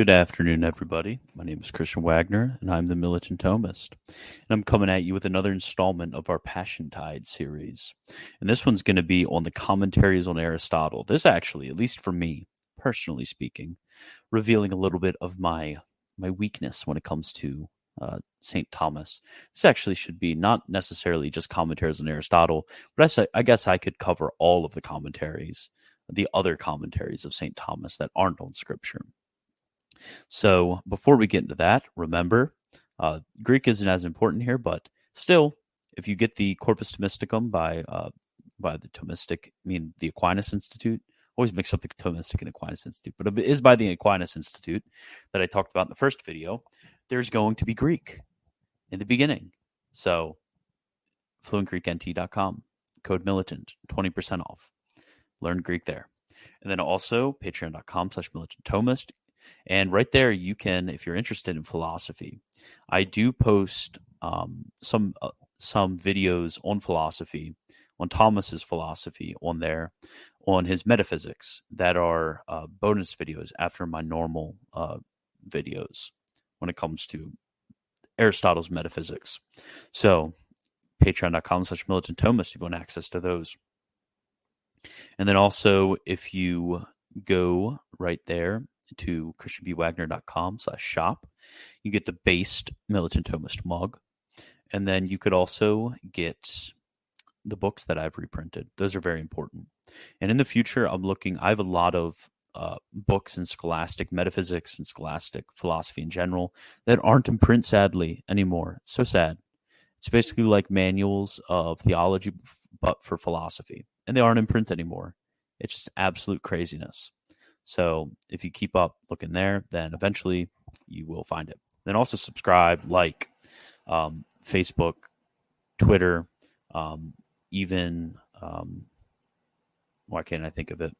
Good afternoon, everybody. My name is Christian Wagner, and I'm the Militant Thomist. And I'm coming at you with another installment of our Passion Tide series. And this one's going to be on the commentaries on Aristotle. This actually, at least for me, personally speaking, revealing a little bit of my my weakness when it comes to uh, St. Thomas. This actually should be not necessarily just commentaries on Aristotle, but I, I guess I could cover all of the commentaries, the other commentaries of St. Thomas that aren't on Scripture. So before we get into that, remember uh, Greek isn't as important here, but still, if you get the Corpus Thomisticum by uh, by the Thomistic, I mean the Aquinas Institute, always mix up the Thomistic and Aquinas Institute, but it is by the Aquinas Institute that I talked about in the first video. There's going to be Greek in the beginning, so fluentgreeknt.com code militant 20% off learn greek there and then also patreon.com slash militant thomist and right there, you can, if you're interested in philosophy, I do post um, some uh, some videos on philosophy, on Thomas's philosophy on there, on his metaphysics that are uh, bonus videos after my normal uh, videos when it comes to Aristotle's metaphysics. So, patreon.com slash militant Thomist, you want access to those. And then also, if you go right there to christianbwagner.com slash shop. You get the based Militant Thomist mug. And then you could also get the books that I've reprinted. Those are very important. And in the future, I'm looking, I have a lot of uh, books in scholastic metaphysics and scholastic philosophy in general that aren't in print, sadly, anymore. It's so sad. It's basically like manuals of theology, but for philosophy. And they aren't in print anymore. It's just absolute craziness. So if you keep up looking there, then eventually you will find it. Then also subscribe, like, um, Facebook, Twitter, um, even um, why can't I think of it?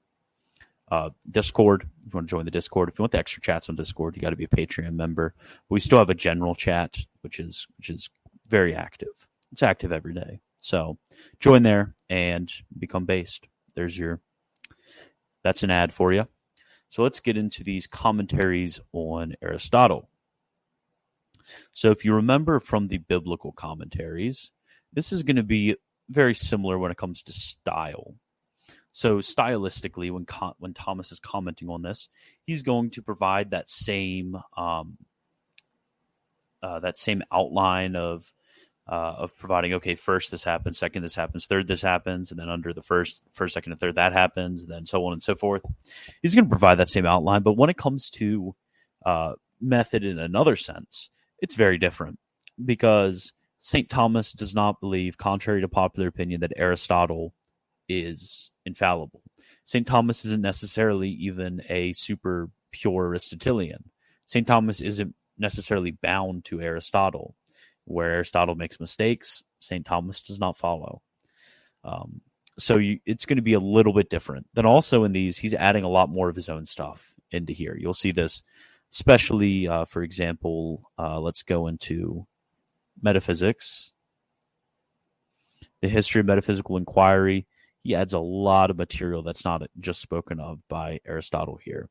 Uh, Discord. If you want to join the Discord, if you want the extra chats on Discord, you got to be a Patreon member. But we still have a general chat, which is which is very active. It's active every day. So join there and become based. There's your. That's an ad for you. So let's get into these commentaries on Aristotle. So if you remember from the biblical commentaries, this is going to be very similar when it comes to style. So stylistically, when when Thomas is commenting on this, he's going to provide that same um, uh, that same outline of uh, of providing okay first this happens second this happens third this happens and then under the first first second and third that happens and then so on and so forth. He's going to provide that same outline but when it comes to uh, method in another sense it's very different because st thomas does not believe contrary to popular opinion that aristotle is infallible. St thomas isn't necessarily even a super pure aristotelian. St thomas isn't necessarily bound to aristotle where Aristotle makes mistakes, St. Thomas does not follow. Um, so you, it's going to be a little bit different. Then also in these, he's adding a lot more of his own stuff into here. You'll see this, especially uh, for example. Uh, let's go into metaphysics, the history of metaphysical inquiry. He adds a lot of material that's not just spoken of by Aristotle here.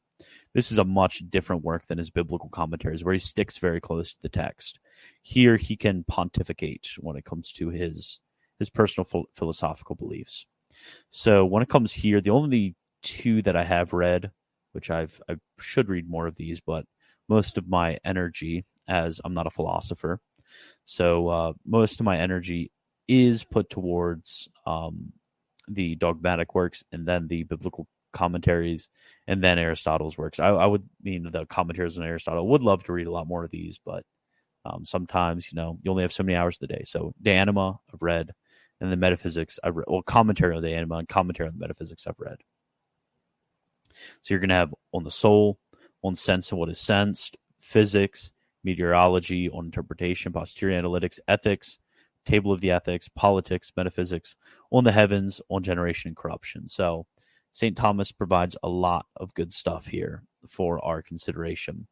This is a much different work than his biblical commentaries, where he sticks very close to the text. Here, he can pontificate when it comes to his his personal ph- philosophical beliefs. So, when it comes here, the only two that I have read, which I've I should read more of these, but most of my energy, as I'm not a philosopher, so uh, most of my energy is put towards um, the dogmatic works and then the biblical commentaries and then Aristotle's works. I, I would mean the commentaries on Aristotle. Would love to read a lot more of these, but um, sometimes you know you only have so many hours of the day. So De Anima I've read, and the Metaphysics I've read. Well, commentary on De Anima and commentary on the Metaphysics I've read. So you're going to have on the soul, on sense and what is sensed, physics, meteorology, on interpretation, posterior analytics, ethics, table of the ethics, politics, metaphysics, on the heavens, on generation and corruption. So St. Thomas provides a lot of good stuff here for our consideration.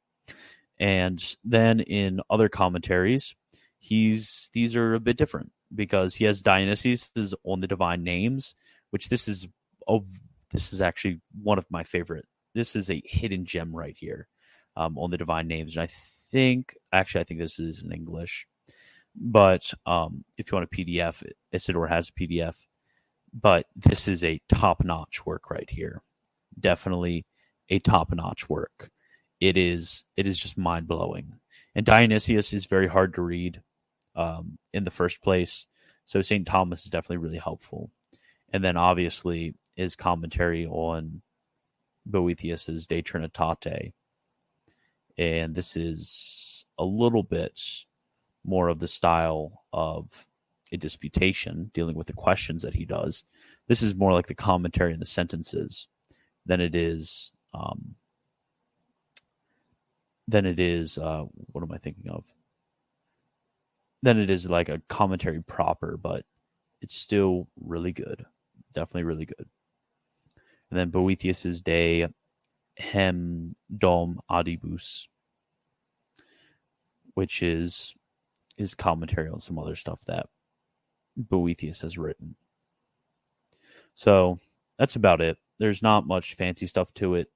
And then in other commentaries, he's these are a bit different because he has Dionysius on the divine names, which this is of this is actually one of my favorite. This is a hidden gem right here. um, on the divine names. And I think, actually, I think this is in English. But um, if you want a PDF, Isidore has a PDF. But this is a top notch work right here. Definitely a top notch work. It is it is just mind blowing. And Dionysius is very hard to read um, in the first place. So St. Thomas is definitely really helpful. And then obviously his commentary on Boethius's De Trinitate. And this is a little bit more of the style of a disputation, dealing with the questions that he does. This is more like the commentary and the sentences than it is um, than it is uh, what am I thinking of? Than it is like a commentary proper, but it's still really good. Definitely really good. And then Boethius's De Hem Dom Adibus, which is his commentary on some other stuff that Boethius has written. So that's about it. There's not much fancy stuff to it.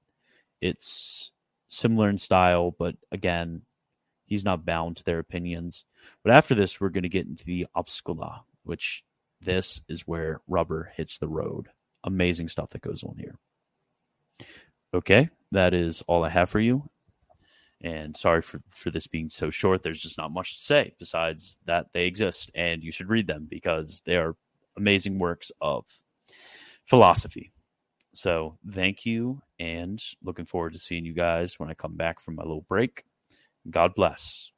It's similar in style, but again, he's not bound to their opinions. But after this, we're going to get into the Opuscula, which this is where rubber hits the road. Amazing stuff that goes on here. Okay, that is all I have for you. And sorry for, for this being so short. There's just not much to say besides that they exist and you should read them because they are amazing works of philosophy. So thank you and looking forward to seeing you guys when I come back from my little break. God bless.